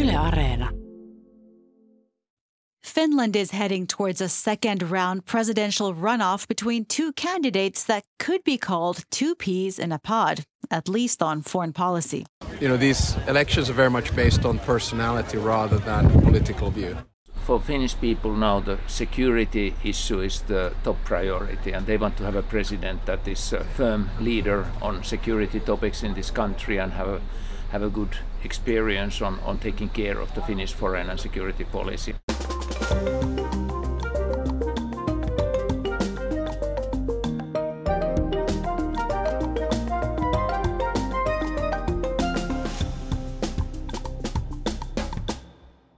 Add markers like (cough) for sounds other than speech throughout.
Yle Areena. Finland is heading towards a second round presidential runoff between two candidates that could be called two peas in a pod, at least on foreign policy. You know, these elections are very much based on personality rather than political view. For Finnish people now, the security issue is the top priority, and they want to have a president that is a firm leader on security topics in this country and have a, have a good experience on, on taking care of the Finnish foreign and security policy.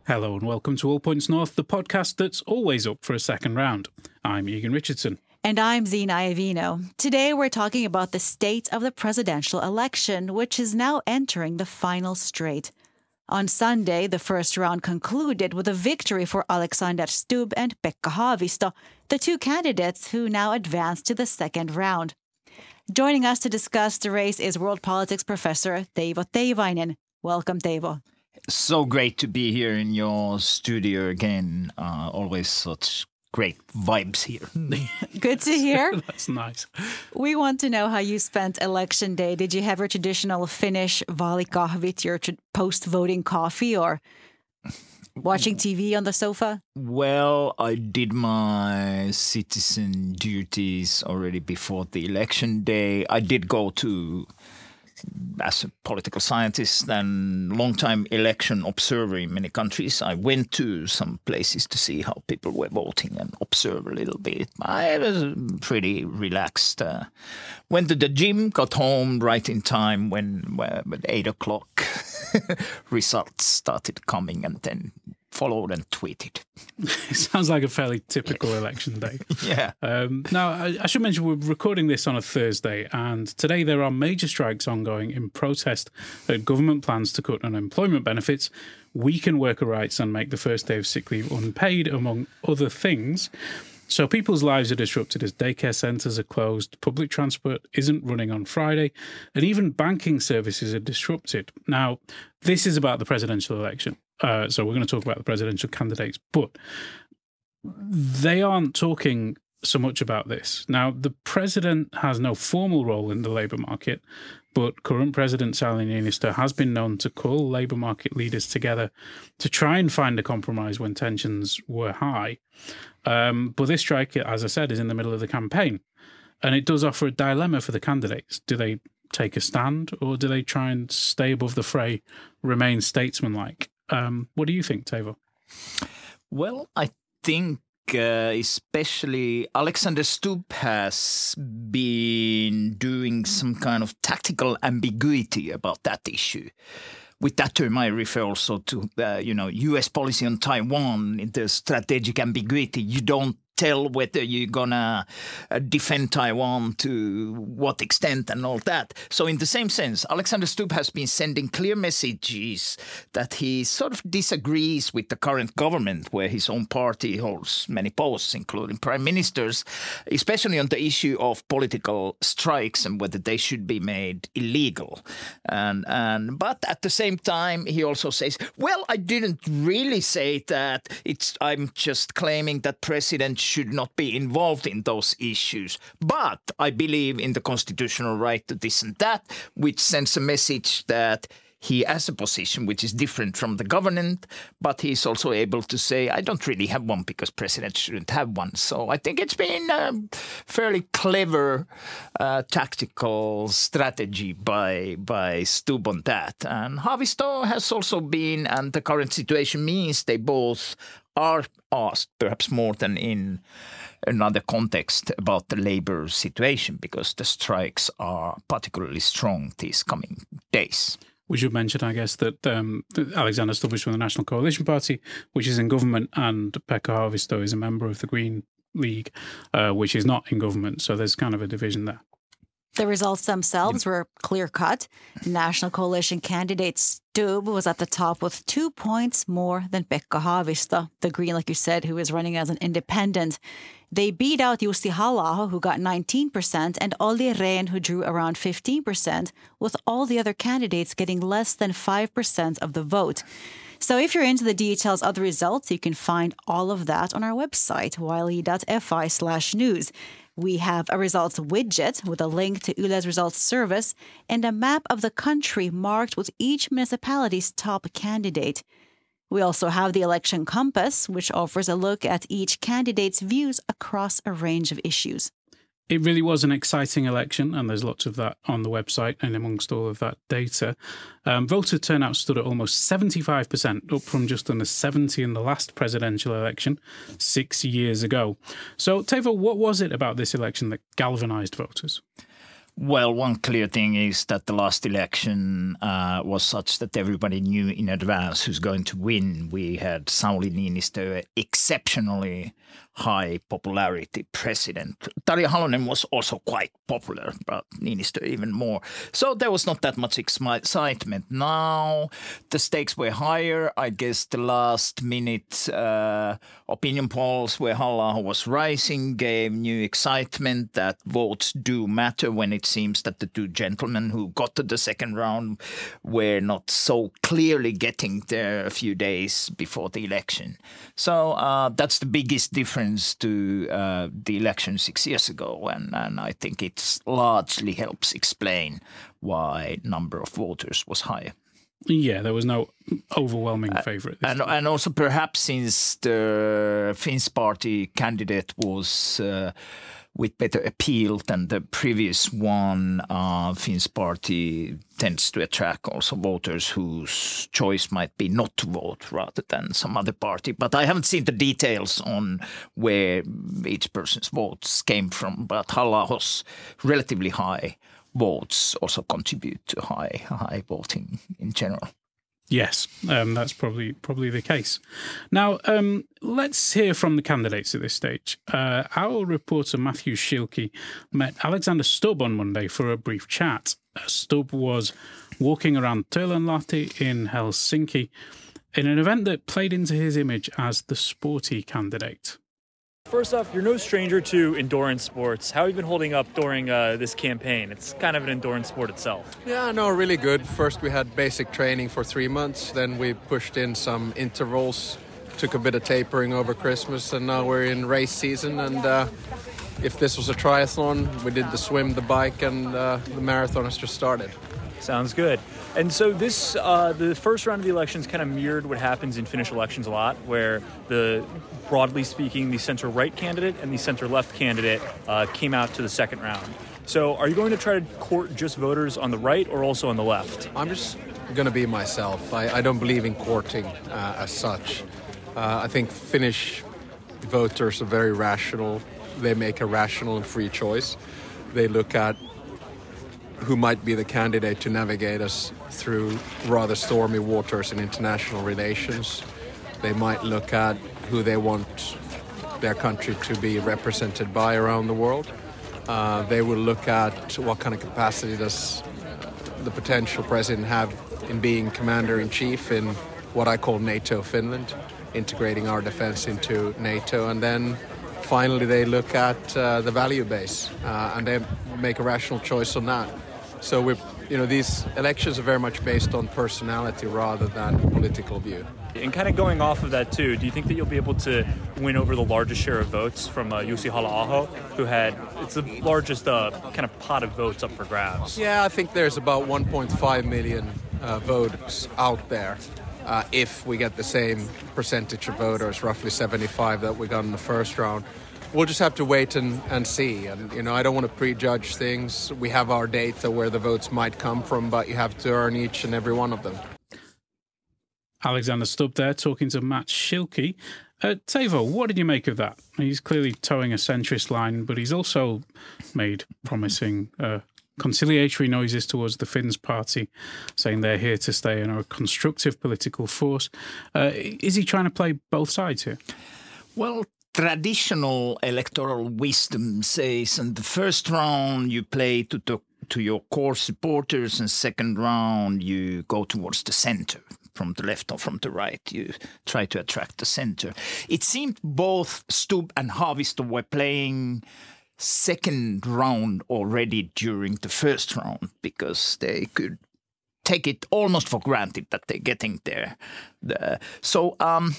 Hello and welcome to All Points North, the podcast that's always up for a second round. I'm Egan Richardson. And I'm Zena Iovino. Today we're talking about the state of the presidential election, which is now entering the final straight. On Sunday, the first round concluded with a victory for Alexander Stubb and Pekka Haavisto, the two candidates who now advance to the second round. Joining us to discuss the race is world politics professor Teivo Teivainen. Welcome, Teivo. So great to be here in your studio again. Uh, always such great vibes here. (laughs) Good to hear. (laughs) That's nice. We want to know how you spent election day. Did you have your traditional Finnish vaalikahvit, your tr- post-voting coffee, or watching TV on the sofa? Well, I did my citizen duties already before the election day. I did go to as a political scientist and long-time election observer in many countries, I went to some places to see how people were voting and observe a little bit. I was pretty relaxed. Uh, went to the gym, got home right in time when, when at eight o'clock (laughs) results started coming, and then followed and tweeted. it (laughs) sounds like a fairly typical election day. (laughs) yeah. Um, now, I, I, should mention we're recording this on a Thursday, and today there are major strikes ongoing in protest at government plans to cut unemployment benefits, weaken worker rights, and make the first day of sick leave unpaid, among other things. So people's lives are disrupted as daycare centres are closed, public transport isn't running on Friday, and even banking services are disrupted. Now, this is about the presidential election. Uh, so we're going to talk about the presidential candidates, but they aren't talking so much about this. Now, the president has no formal role in the labour market, but current President Sauli Niinistö has been known to call labour market leaders together to try and find a compromise when tensions were high. Um, but this strike, as I said, is in the middle of the campaign. And it does offer a dilemma for the candidates. Do they take a stand or do they try and stay above the fray, remain statesmanlike? Um, what do you think, Teivo? Well, I think uh, especially Alexander Stubb has been doing some kind of tactical ambiguity about that issue. With that term, I refer also to uh, you know U.S. policy on Taiwan. The strategic ambiguity, you don't tell whether you're gonna uh, defend Taiwan to what extent and all that. So, in the same sense, Alexander Stubb has been sending clear messages that he sort of disagrees with the current government, where his own party holds many posts, including prime ministers, especially on the issue of political strikes and whether they should be made illegal. And and but at the same time, he also says, "Well, I didn't really say that. It's I'm just claiming that President." Should not be involved in those issues. But I believe in the constitutional right to this and that, which sends a message that he has a position which is different from the government, but he's also able to say, I don't really have one because presidents shouldn't have one. So I think it's been a fairly clever uh, tactical strategy by by Stubb on that. And Haavisto has also been, and the current situation means they both are asked, perhaps more than in another context, about the labor situation because the strikes are particularly strong these coming days. We should mention, I guess, that um, Alexander Stubb is from the National Coalition Party, which is in government, and Pekka Haavisto is a member of the Green League, uh, which is not in government. So there's kind of a division there. The results themselves were clear cut. National Coalition candidate Stubb was at the top with two points more than Pekka Haavisto, the Green, like you said, who is running as an independent. They beat out Jussi halla who got 19%, and Olli Rehn, who drew around 15%, with all the other candidates getting less than 5% of the vote. So if you're into the details of the results, you can find all of that on our website, yle.fi slash news. We have a results widget with a link to Yle's results service and a map of the country marked with each municipality's top candidate. We also have the election compass, which offers a look at each candidate's views across a range of issues. It really was an exciting election, and there's lots of that on the website and amongst all of that data. Um, voter turnout stood at almost 75%, up from just under 70 in the last presidential election six years ago. So, Teivo, what was it about this election that galvanized voters? Well, one clear thing is that the last election uh, was such that everybody knew in advance who's going to win. We had Sauli Niinistö exceptionally high popularity president. Tarja Halonen was also quite popular, but Niinistö even more. So there was not that much excitement. Now the stakes were higher. I guess the last minute uh, opinion polls where halla was rising gave new excitement that votes do matter when it seems that the two gentlemen who got to the second round were not so clearly getting there a few days before the election. So uh, that's the biggest difference difference to uh, the election six years ago, and, and I think it largely helps explain why number of voters was higher. Yeah, there was no overwhelming uh, favourite. and time. and also perhaps since the Finns party candidate was uh, with better appeal than the previous one. Uh, Finns party tends to attract also voters whose choice might be not to vote rather than some other party. But I haven't seen the details on where each person's votes came from. But Halla-aho's relatively high votes also contribute to high high voting in general. Yes, um, that's probably probably the case. Now, um, let's hear from the candidates at this stage. Uh, our reporter Matthew Schilke met Alexander Stubb on Monday for a brief chat. Uh, Stubb was walking around Töölönlahti in Helsinki in an event that played into his image as the sporty candidate. First off, you're no stranger to endurance sports. How have you been holding up during uh, this campaign? It's kind of an endurance sport itself. Yeah, no, really good. First, we had basic training for three months. Then we pushed in some intervals, took a bit of tapering over Christmas, and now we're in race season. And uh, if this was a triathlon, we did the swim, the bike, and uh, the marathon has just started. Sounds good. And so this, uh, the first round of the elections kind of mirrored what happens in Finnish elections a lot, where the, broadly speaking, the center right candidate and the center left candidate uh, came out to the second round. So are you going to try to court just voters on the right or also on the left? I'm just going to be myself. I, I, don't believe in courting uh, as such. Uh, I think Finnish voters are very rational. They make a rational and free choice. They look at who might be the candidate to navigate us through rather stormy waters in international relations. They might look at who they want their country to be represented by around the world. Uh, they will look at what kind of capacity does the potential president have in being commander in chief in what I call NATO Finland, integrating our defense into NATO, and then finally they look at uh, the value base uh, and they make a rational choice on that. So we, you know, these elections are very much based on personality rather than political view. And kind of going off of that too, do you think that you'll be able to win over the largest share of votes from uh, Jussi Halla-aho, who had it's the largest uh, kind of pot of votes up for grabs? Yeah, I think there's about 1.5 million uh, votes out there. Uh, if we get the same percentage of voters, roughly 75 that we got in the first round we'll just have to wait and, and see. And, you know, I don't want to prejudge things. We have our data where the votes might come from, but you have to earn each and every one of them. Alexander Stubb there talking to Matt Schilke. Uh, Teivo, what did you make of that? He's clearly toeing a centrist line, but he's also made promising uh, conciliatory noises towards the Finns party, saying they're here to stay and are a constructive political force. Uh, is he trying to play both sides here? Well, traditional electoral wisdom says in the first round you play to, to, to your core supporters. And second round you go towards the center from the left or from the right. You try to attract the center. It seemed both Stubb and Haavisto were playing second round already during the first round because they could take it almost for granted that they're getting there. The, so, um,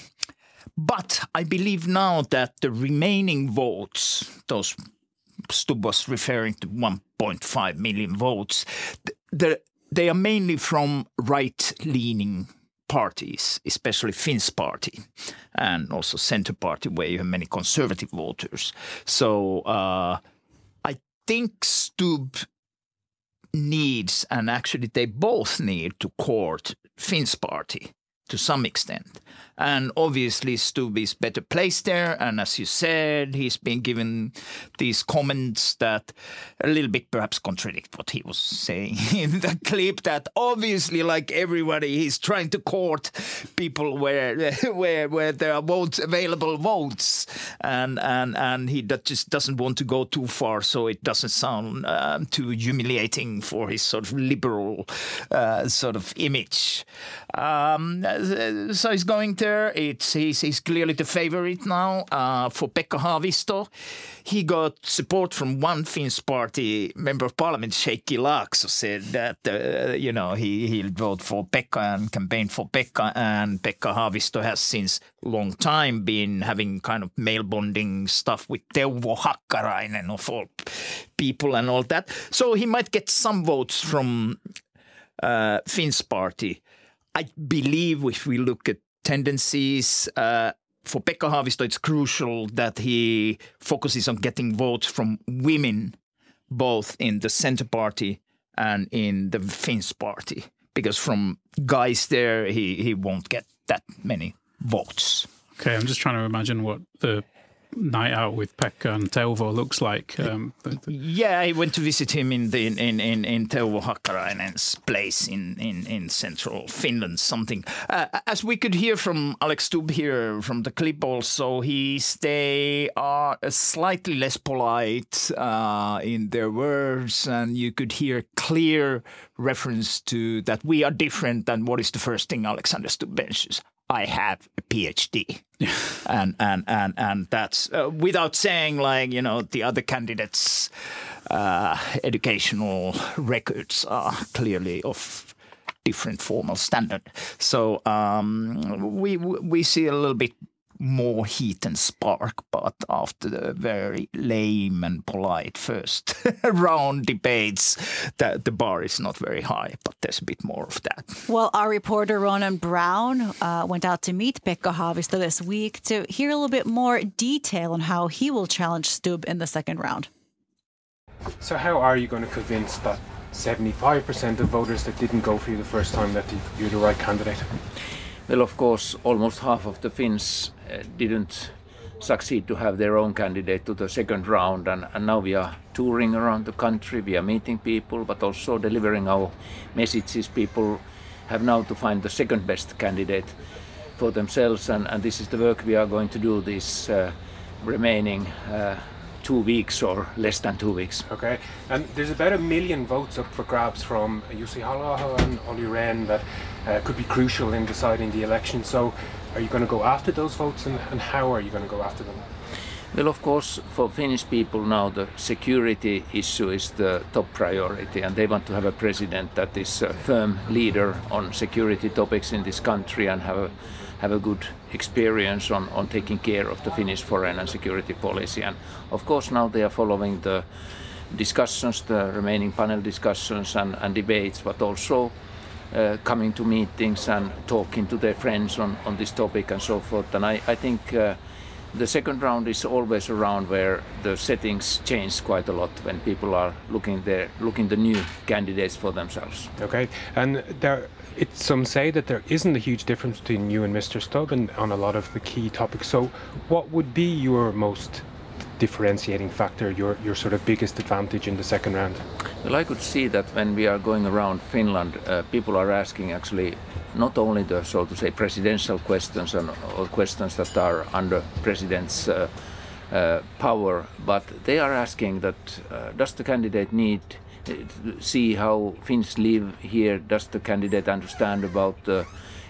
but I believe now that the remaining votes, those Stubb was referring to 1.5 million votes, the, they are mainly from right-leaning parties, especially Finns party and also Center party, where you have many conservative voters. So uh, I think Stubb needs, and actually they both need to court Finns party to some extent. And obviously, Stubb is better placed there. And as you said, he's been given these comments that a little bit perhaps contradict what he was saying (laughs) in the clip. That obviously, like everybody, he's trying to court people where (laughs) where where there are votes available votes, and and and he just doesn't want to go too far, so it doesn't sound um, too humiliating for his sort of liberal uh, sort of image. Um, so he's going It's he's, he's clearly the favorite now uh, for Pekka Haavisto. He got support from one Finns party member of parliament, Sheikki Laakso, said that uh, you know he he'll vote for Pekka and campaign for Pekka. And Pekka Haavisto has since long time been having kind of male bonding stuff with Teuvo Hakkarainen of all people and all that. So he might get some votes from uh, Finns party. I believe if we look at tendencies, uh, for Pekka Haavisto, it's crucial that he focuses on getting votes from women, both in the Center Party and in the Finns Party, because from guys there, he, he won't get that many votes. Okay, I'm just trying to imagine what the night out with Pekka and Teuvo looks like. Um, yeah, I went to visit him in the in in, in Teuvo Hakkarainen's place in, in, in central Finland. Something uh, as we could hear from Alex Stubb here from the clip. Also, he's they are slightly less polite uh, in their words, and you could hear clear reference to that we are different. than what is the first thing Alexander Stubb mentions? I have a PhD. (laughs) and and and and that's uh, without saying like you know the other candidates' uh, educational records are clearly of different formal standard. So um, we we see a little bit more heat and spark, but after the very lame and polite first (laughs) round debates, the, the bar is not very high, but there's a bit more of that. Well, our reporter Ronan Browne uh, went out to meet Pekka Haavisto this week to hear a little bit more detail on how he will challenge Stubb in the second round. So, how are you going to convince that 75% of voters that didn't go for you the first time that you're the right candidate? Well, of course, almost half of the Finns uh, didn't succeed to have their own candidate to the second round, and, and now we are touring around the country, we are meeting people, but also delivering our messages. People have now to find the second best candidate for themselves, and, and this is the work we are going to do this uh, remaining uh, two weeks or less than two weeks. Okay, and there's about a million votes up for grabs from Jussi halla and Olli Rehn that uh, could be crucial in deciding the election. So, are you going to go after those votes, and, and how are you going to go after them? Well, of course, for Finnish people now, the security issue is the top priority, and they want to have a president that is a firm leader on security topics in this country and have a have a good experience on, on taking care of the Finnish foreign and security policy. And of course, now they are following the discussions, the remaining panel discussions and, and debates, but also uh, coming to meetings and talking to their friends on, on this topic and so forth. And I, I think uh, the second round is always a round where the settings change quite a lot when people are looking there, looking the new candidates for themselves. Okay, and there it, some say that there isn't a huge difference between you and Mr. Stubb on a lot of the key topics. So, what would be your most differentiating factor, your, your sort of biggest advantage in the second round? Well, I could see that when we are going around Finland, uh, people are asking actually not only the, so to say, presidential questions and, or questions that are under president's uh, uh, power, but they are asking that uh, does the candidate need see how Finns live here. Does the candidate understand about the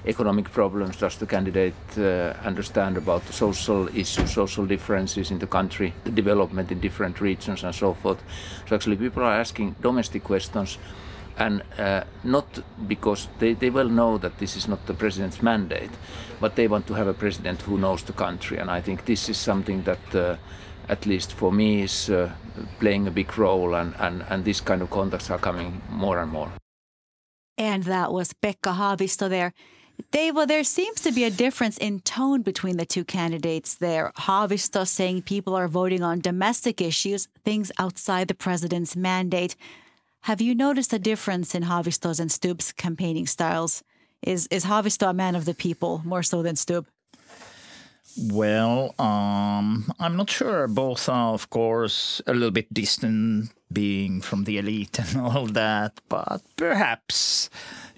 economic problems? Does the candidate uh, understand about the social issues, social differences in the country, the development in different regions, and so forth? So actually, people are asking domestic questions, and uh, not because they, they well know that this is not the president's mandate, but they want to have a president who knows the country. And I think this is something that, uh, at least for me, is uh, playing a big role, and, and, and this kind of contacts are coming more and more. And that was Pekka Haavisto there. Teivo, well, there seems to be a difference in tone between the two candidates there. Haavisto saying people are voting on domestic issues, things outside the president's mandate. Have you noticed a difference in Haavisto's and Stubb's campaigning styles? Is is Haavisto a man of the people more so than Stubb? Well, um, I'm not sure. Both are, of course, a little bit distant, being from the elite and (laughs) all that, but perhaps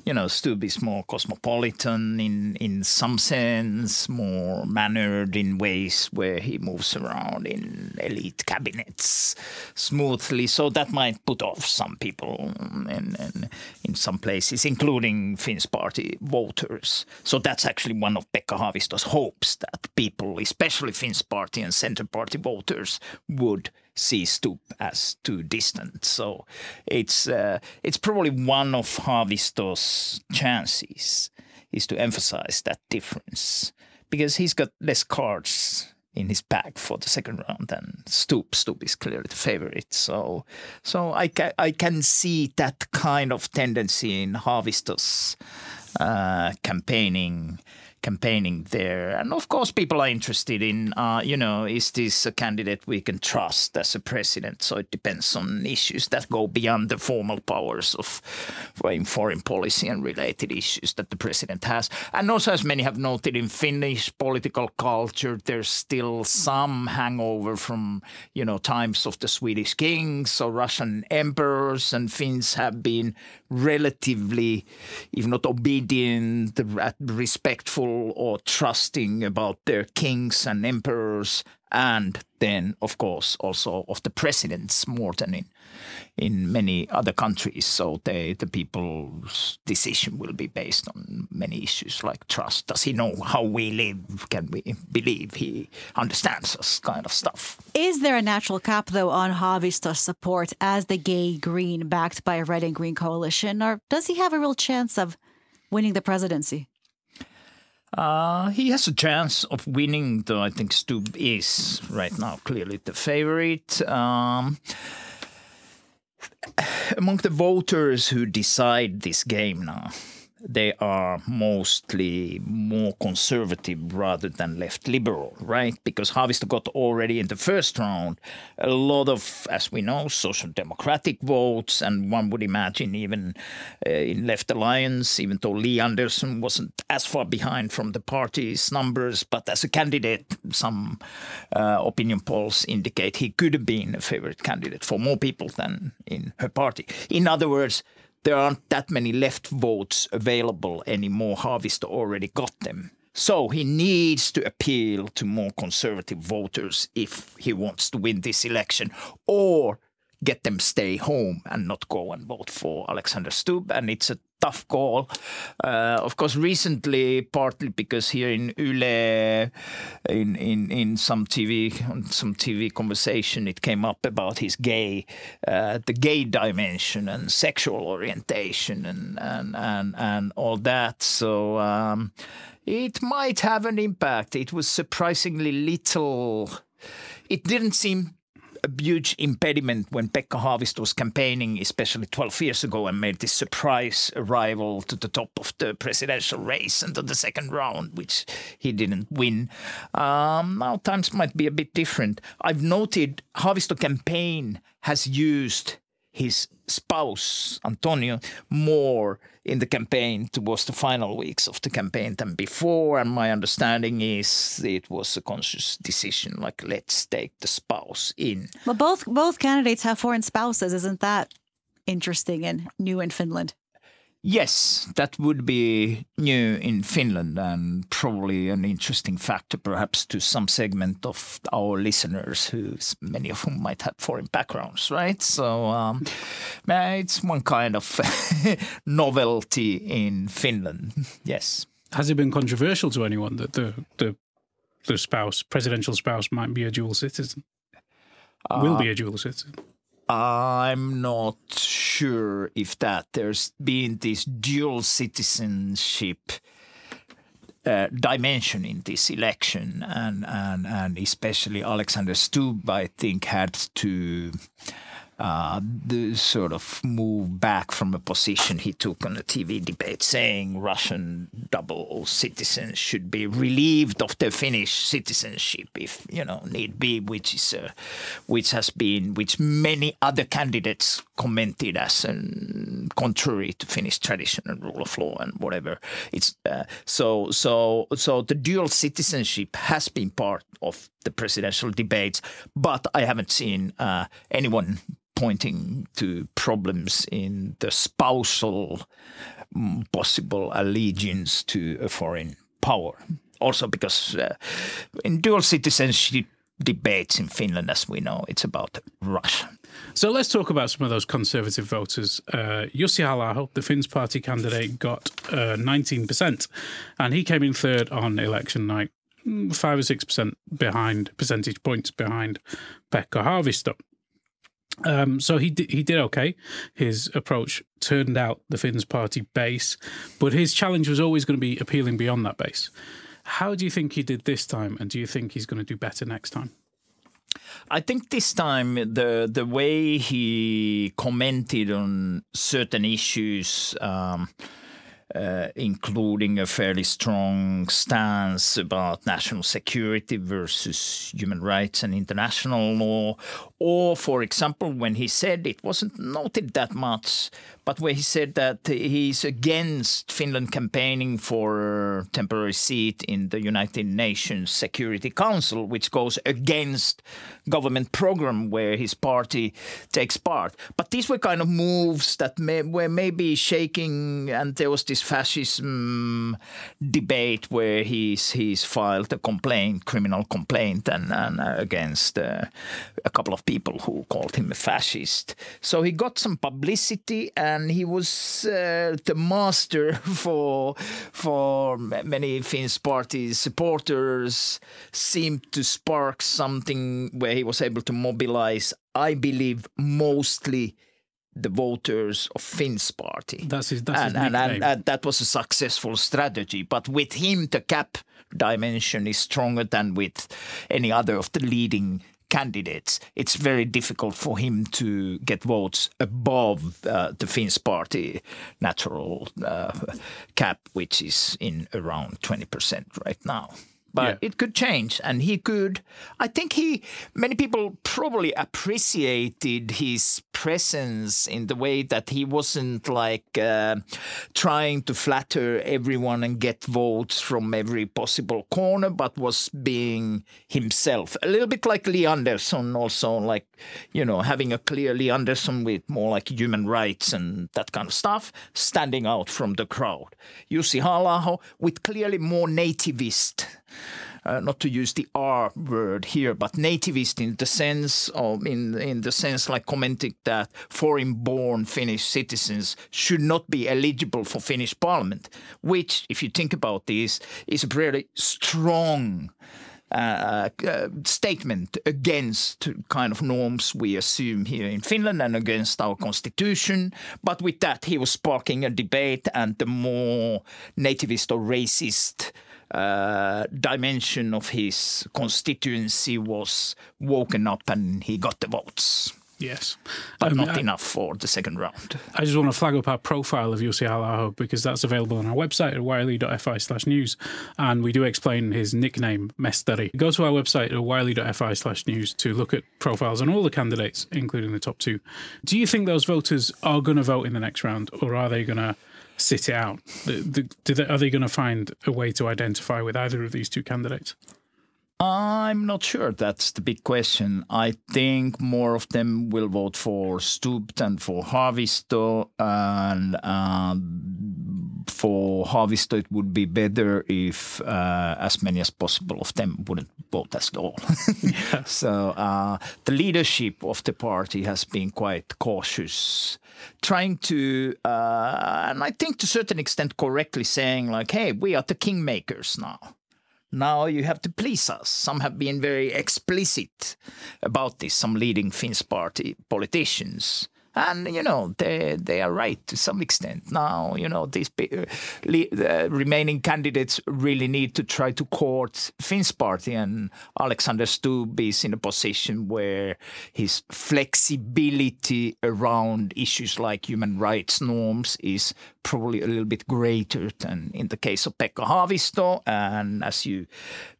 you know, Stubb is more cosmopolitan in, in some sense, more mannered in ways where he moves around in elite cabinets smoothly. So that might put off some people in, in, in some places, including Finns party voters. So that's actually one of Pekka Haavisto's hopes that people, especially Finns party and center party voters, would – see Stubb as too distant. So it's uh, it's probably one of Haavisto's chances is to emphasize that difference because he's got less cards in his bag for the second round than Stubb. Stubb is clearly the favorite. So so I can I can see that kind of tendency in Haavisto's uh, campaigning campaigning there. And of course, people are interested in, uh, you know, is this a candidate we can trust as a president? So it depends on issues that go beyond the formal powers of foreign policy and related issues that the president has. And also, as many have noted in Finnish political culture, there's still some hangover from, you know, times of the Swedish kings or Russian emperors, and Finns have been relatively, if not obedient, uh, respectful or trusting about their kings and emperors, and then, of course, also of the presidents more than in in many other countries. So they, the people's decision will be based on many issues like trust. Does he know how we live? Can we believe he understands us? Kind of stuff. Is there a natural cap though on Haavisto's support as the gay green backed by a red and green coalition, or does he have a real chance of winning the presidency? Uh, he has a chance of winning, though I think Stubb is right now clearly the favorite. Um, among the voters who decide this game now, they are mostly more conservative rather than left liberal, right? Because Haavisto got already in the first round a lot of, as we know, social democratic votes, and one would imagine even uh, in Left Alliance, even though Li Andersson wasn't as far behind from the party's numbers, but as a candidate, some uh, opinion polls indicate he could have been a favorite candidate for more people than in her party. In other words, there aren't that many left votes available anymore. Haavisto already got them. So he needs to appeal to more conservative voters if he wants to win this election, or get them stay home and not go and vote for Alexander Stubb. And it's a tough call. Uh, of course, recently, partly because here in Yle, in in in some TV some TV conversation, it came up about his gay, uh, the gay dimension and sexual orientation and and and, and all that. So. Um, it might have an impact. It was surprisingly little. It didn't seem a huge impediment when Pekka Haavisto was campaigning, especially 12 years ago, and made this surprise arrival to the top of the presidential race and to the second round, which he didn't win. Um, now times might be a bit different. I've noted Haavisto campaign has used his spouse, Antonio, more in the campaign towards the final weeks of the campaign than before. And my understanding is it was a conscious decision, like let's take the spouse in. Well, both both candidates have foreign spouses, isn't that interesting and new in Finland? Yes, that would be new in Finland and probably an interesting factor, perhaps, to some segment of our listeners, who many of whom might have foreign backgrounds, right? So um, it's one kind of (laughs) novelty in Finland. Yes. Has it been controversial to anyone that the the the spouse, presidential spouse, might be a dual citizen? Uh, Will be a dual citizen? I'm not sure if that. There's been this dual citizenship uh, dimension in this election, and, and and especially Alexander Stubb, I think, had to uh, the sort of move back from a position he took on a TV debate, saying Russian double citizens should be relieved of their Finnish citizenship if you know need be, which is uh, which has been which many other candidates commented as contrary to Finnish tradition and rule of law and whatever. It's uh, so so so the dual citizenship has been part of the presidential debates, but I haven't seen uh, anyone pointing to problems in the spousal mm, possible allegiance to a foreign power. Also, because uh, in dual citizenship debates in Finland, as we know, it's about Russia. So let's talk about some of those conservative voters. Uh, Jussi halla the Finns party candidate, got uh, 19%, and he came in third on election night, five or six percent behind percentage points behind Pekka Haavisto. Um, so he did, he did okay. His approach turned out the Finns party base, but his challenge was always going to be appealing beyond that base. How do you think he did this time, and do you think he's going to do better next time? I think this time the the way he commented on certain issues. Um, uh, including a fairly strong stance about national security versus human rights and international law. Or, for example, when he said it wasn't noted that much, but where he said that he's against Finland campaigning for temporary seat in the United Nations Security Council, which goes against government program where his party takes part. But these were kind of moves that may, were maybe shaking, and there was this fascism debate where he's he's filed a complaint, criminal complaint, and, and against uh, a couple of people who called him a fascist. So he got some publicity, and he was uh, the master (laughs) for for many Finns party supporters. Seemed to spark something where he was able to mobilize. I believe mostly the voters of Finn's party. That's his, that's and, and, and, and, that was a successful strategy. But with him, the cap dimension is stronger than with any other of the leading candidates. It's very difficult for him to get votes above uh, the Finns party natural uh, cap, which is in around 20% right now but yeah. it could change. And he could, I think he, many people probably appreciated his presence in the way that he wasn't like uh, trying to flatter everyone and get votes from every possible corner, but was being himself. A little bit like Li Andersson, also like, you know, having a clear Li Andersson with more like human rights and that kind of stuff, standing out from the crowd. Jussi halla with clearly more nativist uh, not to use the R word here, but nativist in the sense of in in the sense like commenting that foreign-born Finnish citizens should not be eligible for Finnish parliament, which, if you think about this, is a pretty strong. Uh, uh, statement against kind of norms we assume here in Finland and against our constitution. But with that, he was sparking a debate, and the more nativist or racist uh, dimension of his constituency was woken up and he got the votes. Yes. But um, not I, enough for the second round. I just want to flag up our profile of Jussi halla because that's available on our website at yle.fi slash news. And we do explain his nickname, Mestari. Go to our website at yle.fi slash news to look at profiles on all the candidates, including the top two. Do you think those voters are going to vote in the next round or are they going to sit it out? The, the, they, are they going to find a way to identify with either of these two candidates? I'm not sure. That's the big question. I think more of them will vote for Stubb than for Haavisto. And um, for Haavisto, it would be better if uh, as many as possible of them wouldn't vote at all. (laughs) So uh, the leadership of the party has been quite cautious, trying to, uh, and I think to a certain extent correctly saying, like, hey, we are the kingmakers now Now you have to please us. Some have been very explicit about this, some leading Finns party politicians. And you know they they are right to some extent. Now you know these uh, uh, remaining candidates really need to try to court Finns party, and Alexander Stubb is in a position where his flexibility around issues like human rights norms is probably a little bit greater than in the case of Pekka Haavisto. And as you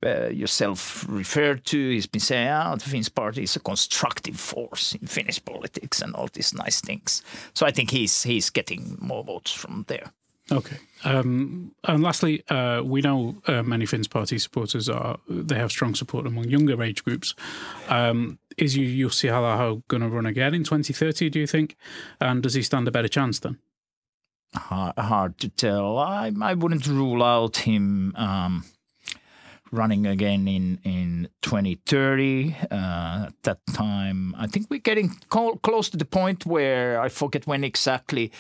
uh, yourself referred to, he's been saying, oh, the Finns party is a constructive force in Finnish politics and all these nice things. So I think he's he's getting more votes from there. Okay. Um, and lastly, uh, we know uh, many Finns party supporters are they have strong support among younger age groups. Um, is Jussi halla going to run again in 2030? Do you think? And does he stand a better chance then? hard, hard to tell. I I wouldn't rule out him um, running again in in 2030. Uh, at that time, I think we're getting close to the point where I forget when exactly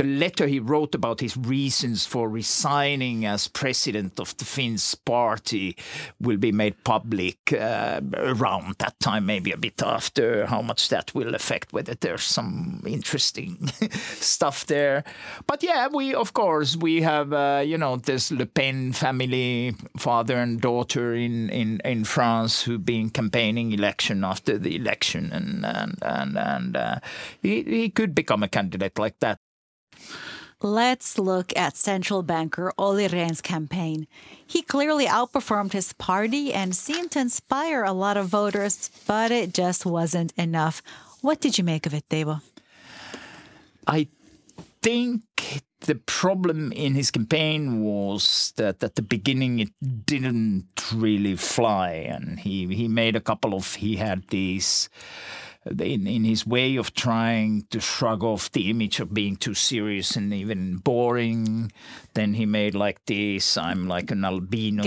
the letter he wrote about his reasons for resigning as president of the Finns party will be made public uh, around that time, maybe a bit after. How much that will affect whether there's some interesting (laughs) stuff there. But yeah, we of course we have uh, you know this Le Pen family, father and daughter in in in France who've been campaigning election after the election, and and and and uh, he he could become a candidate like that. Let's look at central banker Olli Rehn's campaign. He clearly outperformed his party and seemed to inspire a lot of voters, but it just wasn't enough. What did you make of it, Teivo? I think the problem in his campaign was that at the beginning it didn't really fly, and he he made a couple of he had these in, in his way of trying to shrug off the image of being too serious and even boring. Then he made like this I'm like an albino,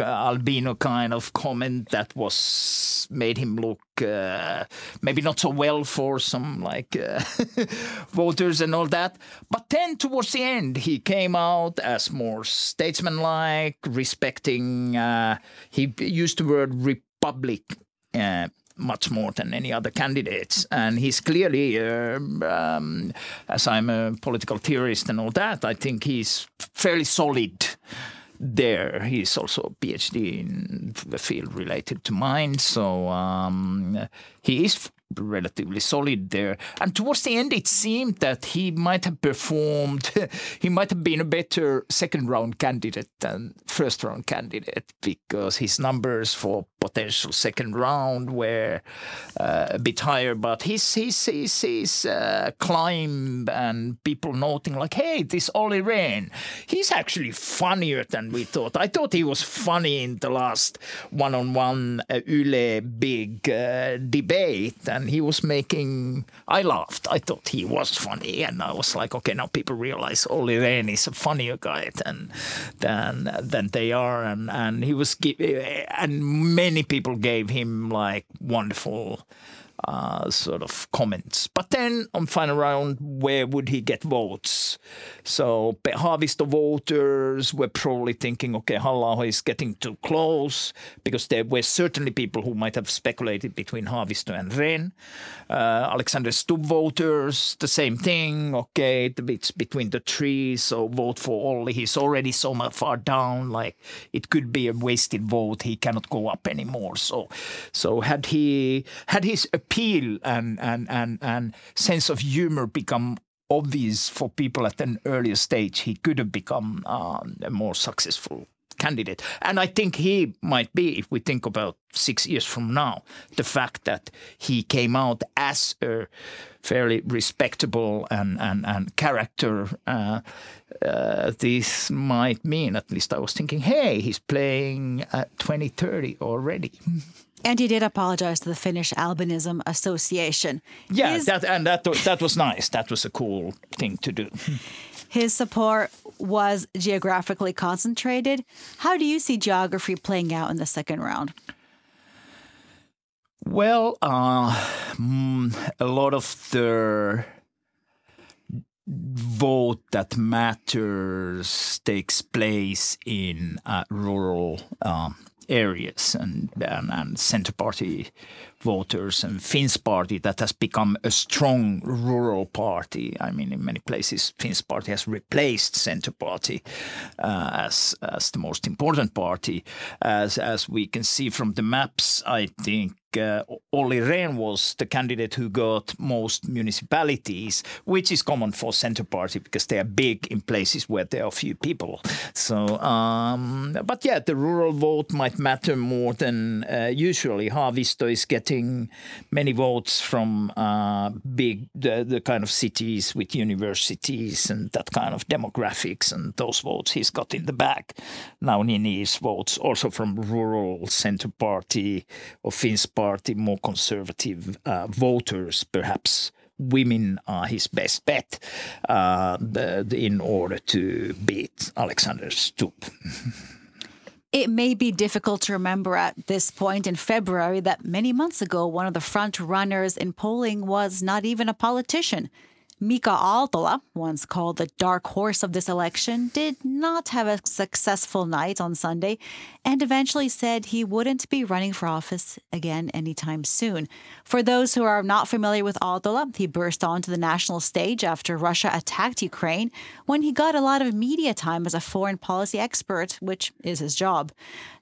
albino kind of comment that was made him look uh, maybe not so well for some like uh, (laughs) voters and all that. But then towards the end, he came out as more statesmanlike, respecting. Uh, he used the word republic uh, much more than any other candidates. And he's clearly, uh, um, as I'm a political theorist and all that, I think he's fairly solid there. He's also a PhD in the field related to mine. So um, he is relatively solid there. And towards the end, it seemed that he might have performed, (laughs) he might have been a better second round candidate than first round candidate because his numbers for potential second round were uh, a bit higher. But his, his, his, his uh, climb and people noting, like, hey, this Olli Rehn, he's actually funnier than we thought. I thought he was funny in the last one on one Yle big uh, debate and he was making. I laughed. I thought he was funny, and I was like, okay, now people realize Olli Rehn is a funnier guy than than than they are, and and he was and many people gave him like wonderful uh, sort of comments. But then on final round, where would he get votes? So Haavisto voters were probably thinking, okay, halla is getting too close because there were certainly people who might have speculated between Haavisto and Rehn. Uh, Alexander Stubb voters, the same thing. Okay, it's between the trees, so vote for Olli. He's already so far down, like it could be a wasted vote. He cannot go up anymore. So, so had he had his appeal and and and and sense of humor become obvious for people at an earlier stage, he could have become um, a more successful candidate. And I think he might be, if we think about six years from now, the fact that he came out as a fairly respectable and, and, and character, uh, uh, this might mean, at least I was thinking, hey, he's playing at 2030 already. (laughs) And he did apologize to the Finnish Albinism Association. Yeah, His, that, and that, that was nice. That was a cool thing to do. (laughs) His support was geographically concentrated. How do you see geography playing out in the second round? Well, uh, mm, a lot of the vote that matters takes place in uh, rural um, areas and, um, and, and center party voters and Finns party that has become a strong rural party. I mean, in many places, Finns party has replaced center party uh, as as the most important party. As as we can see from the maps, I think uh, Olli Rehn was the candidate who got most municipalities, which is common for center party because they are big in places where there are few people. So, um, but yeah, the rural vote might matter more than uh, usually. Haavisto is getting many votes from uh, big, the, the kind of cities with universities and that kind of demographics, and those votes he's got in the back. Now Nini's votes also from rural center party or Finns party, more conservative uh, voters, perhaps women are his best bet uh, in order to beat Alexander Stubb. (laughs) It may be difficult to remember at this point in February that many months ago, one of the front runners in polling was not even a politician. Mika Aaltola, once called the dark horse of this election, did not have a successful night on Sunday and eventually said he wouldn't be running for office again anytime soon. For those who are not familiar with Aaltola, he burst onto the national stage after Russia attacked Ukraine when he got a lot of media time as a foreign policy expert, which is his job.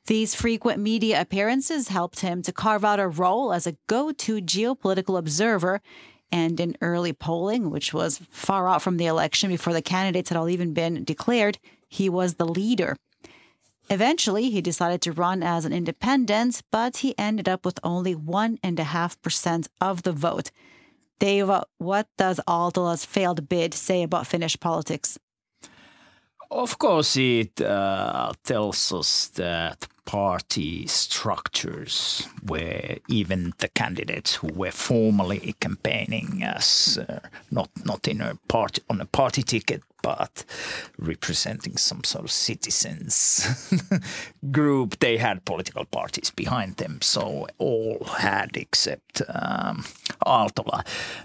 These frequent media appearances helped him to carve out a role as a go to geopolitical observer and in early polling, which was far out from the election before the candidates had all even been declared, he was the leader. Eventually, he decided to run as an independent, but he ended up with only 1.5% of the vote. Dave, what does Aaltola's failed bid say about Finnish politics? Of course, it uh, tells us that party structures where even the candidates who were formally campaigning as uh, not not in a party on a party ticket but representing some sort of citizens (laughs) group they had political parties behind them. So all had except um,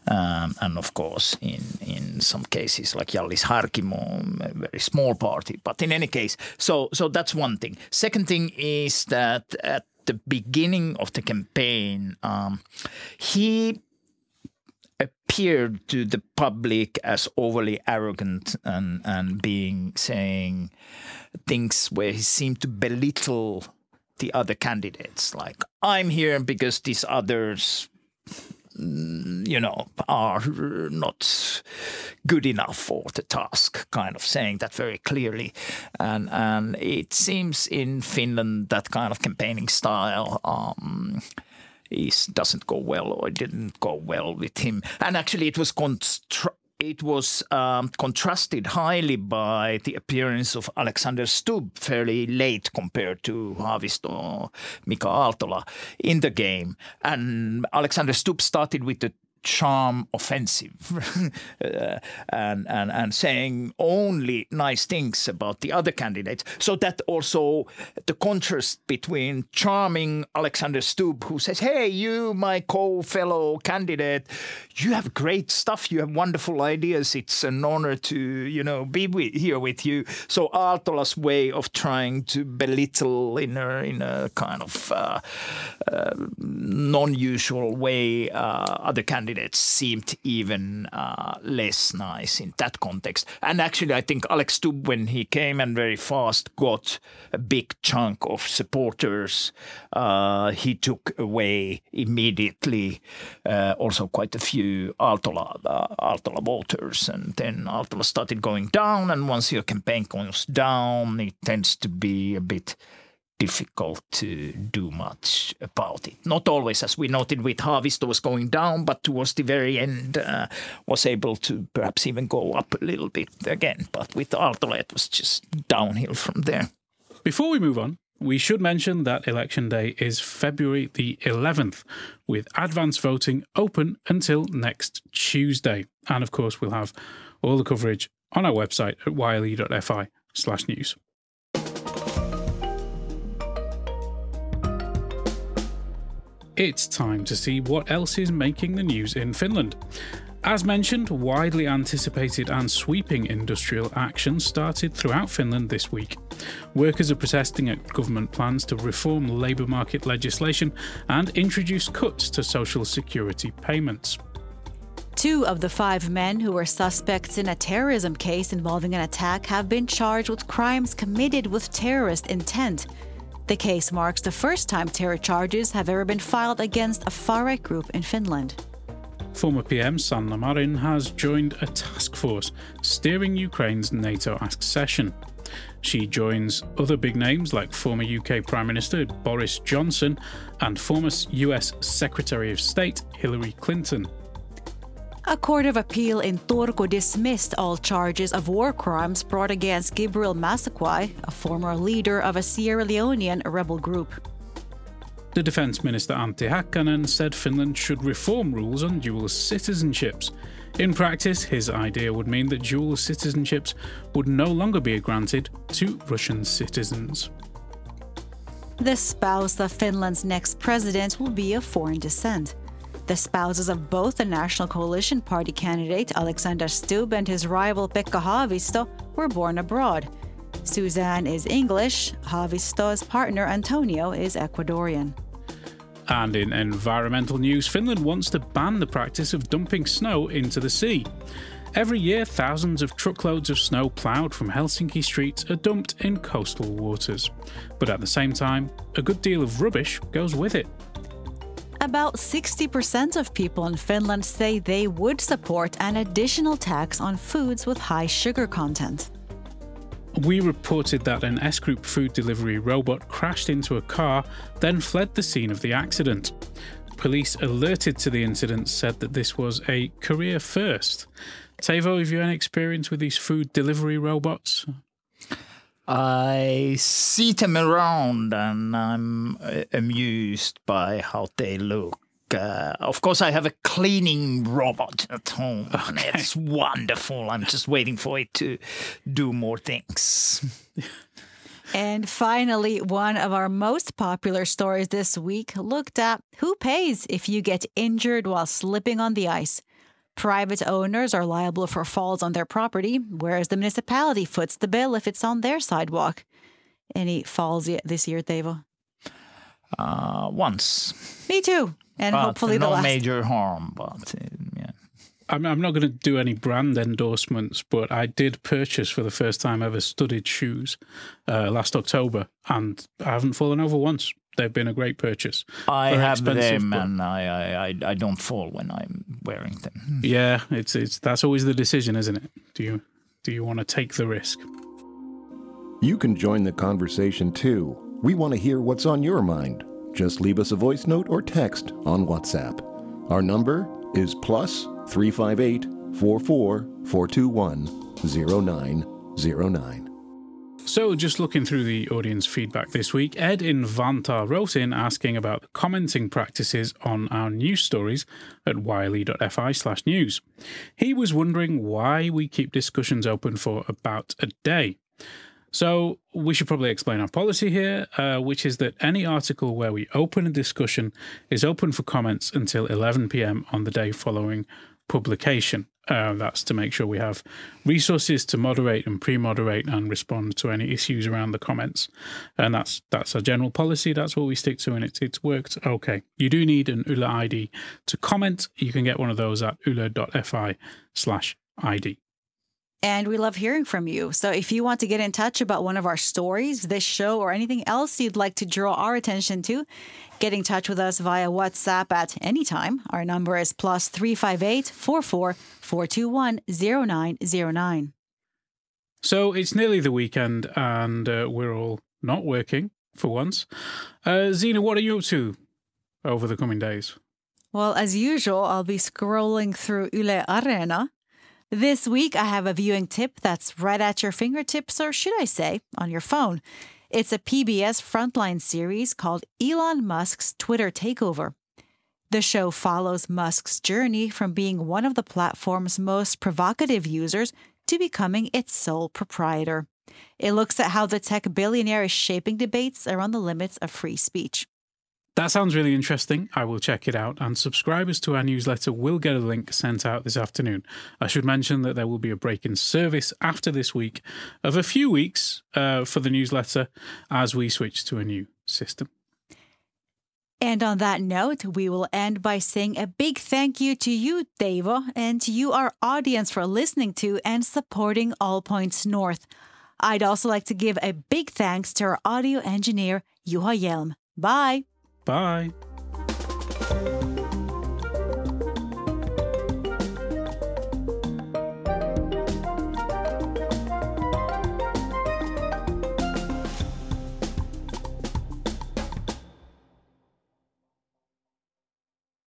um, and of course in in some cases like Hjallis Harkimo a very small party but in any case so so that's one thing. Second thing is is that at the beginning of the campaign, um, he appeared to the public as overly arrogant and, and being saying things where he seemed to belittle the other candidates. Like i'm here because these others you know, are not good enough for the task, kind of saying that very clearly. And and it seems in Finland that kind of campaigning style um, is doesn't go well or didn't go well with him. And actually, it was constru- it was um, contrasted highly by the appearance of Alexander Stubb fairly late compared to Haavisto Mika Aaltola in the game. And Alexander Stubb started with the charm offensive (laughs) uh, and, and, and saying only nice things about the other candidates. So that also the contrast between charming Alexander Stubb, who says, Hey, you, my co fellow candidate, you have great stuff. You have wonderful ideas. It's an honor to, you know, be with, here with you. So Aaltola's way of trying to belittle in a, in a kind of uh, uh, non usual way uh, other candidates candidates seemed even uh, less nice in that context. And actually, I think Alex Stubb, when he came and very fast got a big chunk of supporters, uh, he took away immediately uh, also quite a few Aaltola, uh, Aaltola voters. And then Aaltola started going down. And once your campaign goes down, it tends to be a bit difficult to do much about it. Not always, as we noted with Haavisto, was going down, but towards the very end uh, was able to perhaps even go up a little bit again. But with Aaltola, it was just downhill from there. Before we move on, we should mention that election day is February the 11th, with advance voting open until next Tuesday. And of course, we'll have all the coverage on our website at yle.fi slash news. It's time to see what else is making the news in Finland. As mentioned, widely anticipated and sweeping industrial action started throughout Finland this week. Workers are protesting at government plans to reform labour market legislation and introduce cuts to social security payments. Two of the five men who were suspects in a terrorism case involving an attack have been charged with crimes committed with terrorist intent. The case marks the first time terror charges have ever been filed against a far right group in Finland. Former PM Sanna Marin has joined a task force steering Ukraine's NATO accession. She joins other big names like former UK Prime Minister Boris Johnson and former US Secretary of State Hillary Clinton. A court of appeal in Turku dismissed all charges of war crimes brought against Gibril Massaquoi, a former leader of a Sierra Leonean rebel group. The Defence Minister Antti Häkkänen said Finland should reform rules on dual citizenships. In practice, his idea would mean that dual citizenships would no longer be granted to Russian citizens. The spouse of Finland's next president will be of foreign descent. The spouses of both the National Coalition Party candidate Alexander Stubb and his rival Pekka Haavisto were born abroad. Suzanne is English, Haavisto's partner Antonio is Ecuadorian. And in environmental news, Finland wants to ban the practice of dumping snow into the sea. Every year, thousands of truckloads of snow ploughed from Helsinki streets are dumped in coastal waters. But at the same time, a good deal of rubbish goes with it. About 60% of people in Finland say they would support an additional tax on foods with high sugar content. We reported that an S Group food delivery robot crashed into a car, then fled the scene of the accident. Police alerted to the incident said that this was a career first. Teivo, have you any experience with these food delivery robots? I see them around and I'm uh, amused by how they look. Uh, of course, I have a cleaning robot at home. And it's wonderful. I'm just waiting for it to do more things. And finally, one of our most popular stories this week looked at who pays if you get injured while slipping on the ice. Private owners are liable for falls on their property, whereas the municipality foots the bill if it's on their sidewalk. Any falls yet this year, Teivo? Uh, once. Me too. And But hopefully the no last. major harm, but uh, yeah. I'm, I'm not going to do any brand endorsements, but I did purchase for the first time ever studded shoes uh, last October, and I haven't fallen over once. They've been a great purchase. I Very have expensive, them but- and I, I, I, I don't fall when I'm wearing them. Yeah, it's it's that's always the decision, isn't it? Do you do you want to take the risk? You can join the conversation too. We want to hear what's on your mind. Just leave us a voice note or text on WhatsApp. Our number is plus 358 44 421 0909. So, just looking through the audience feedback this week, Ed in Vantaa wrote in asking about the commenting practices on our news stories at yle.fi slash news. He was wondering why we keep discussions open for about a day. So, we should probably explain our policy here, uh, which is that any article where we open a discussion is open for comments until 11 pm on the day following publication. Uh, that's to make sure we have resources to moderate and pre-moderate and respond to any issues around the comments. And that's that's our general policy. That's what we stick to, and it's it's worked okay. You do need an Yle ID to comment. You can get one of those at yle.fi slash ID. And we love hearing from you. So if you want to get in touch about one of our stories, this show, or anything else you'd like to draw our attention to, get in touch with us via WhatsApp at any time. Our number is plus 358 44 421 0909. So it's nearly the weekend, and uh, we're all not working for once. Uh, Zena, what are you up to over the coming days? Well, as usual, I'll be scrolling through Yle Areena. This week, I have a viewing tip that's right at your fingertips, or should I say, on your phone. It's a PBS Frontline series called Elon Musk's Twitter Takeover. The show follows Musk's journey from being one of the platform's most provocative users to becoming its sole proprietor. It looks at how the tech billionaire is shaping debates around the limits of free speech. That sounds really interesting. I will check it out. And subscribers to our newsletter will get a link sent out this afternoon. I should mention that there will be a break in service after this week of a few weeks uh, for the newsletter as we switch to a new system. And on that note, we will end by saying a big thank you to you, Teivo, and to you, our audience, for listening to and supporting All Points North. I'd also like to give a big thanks to our audio engineer, Juha Hjelm. Bye. Bye.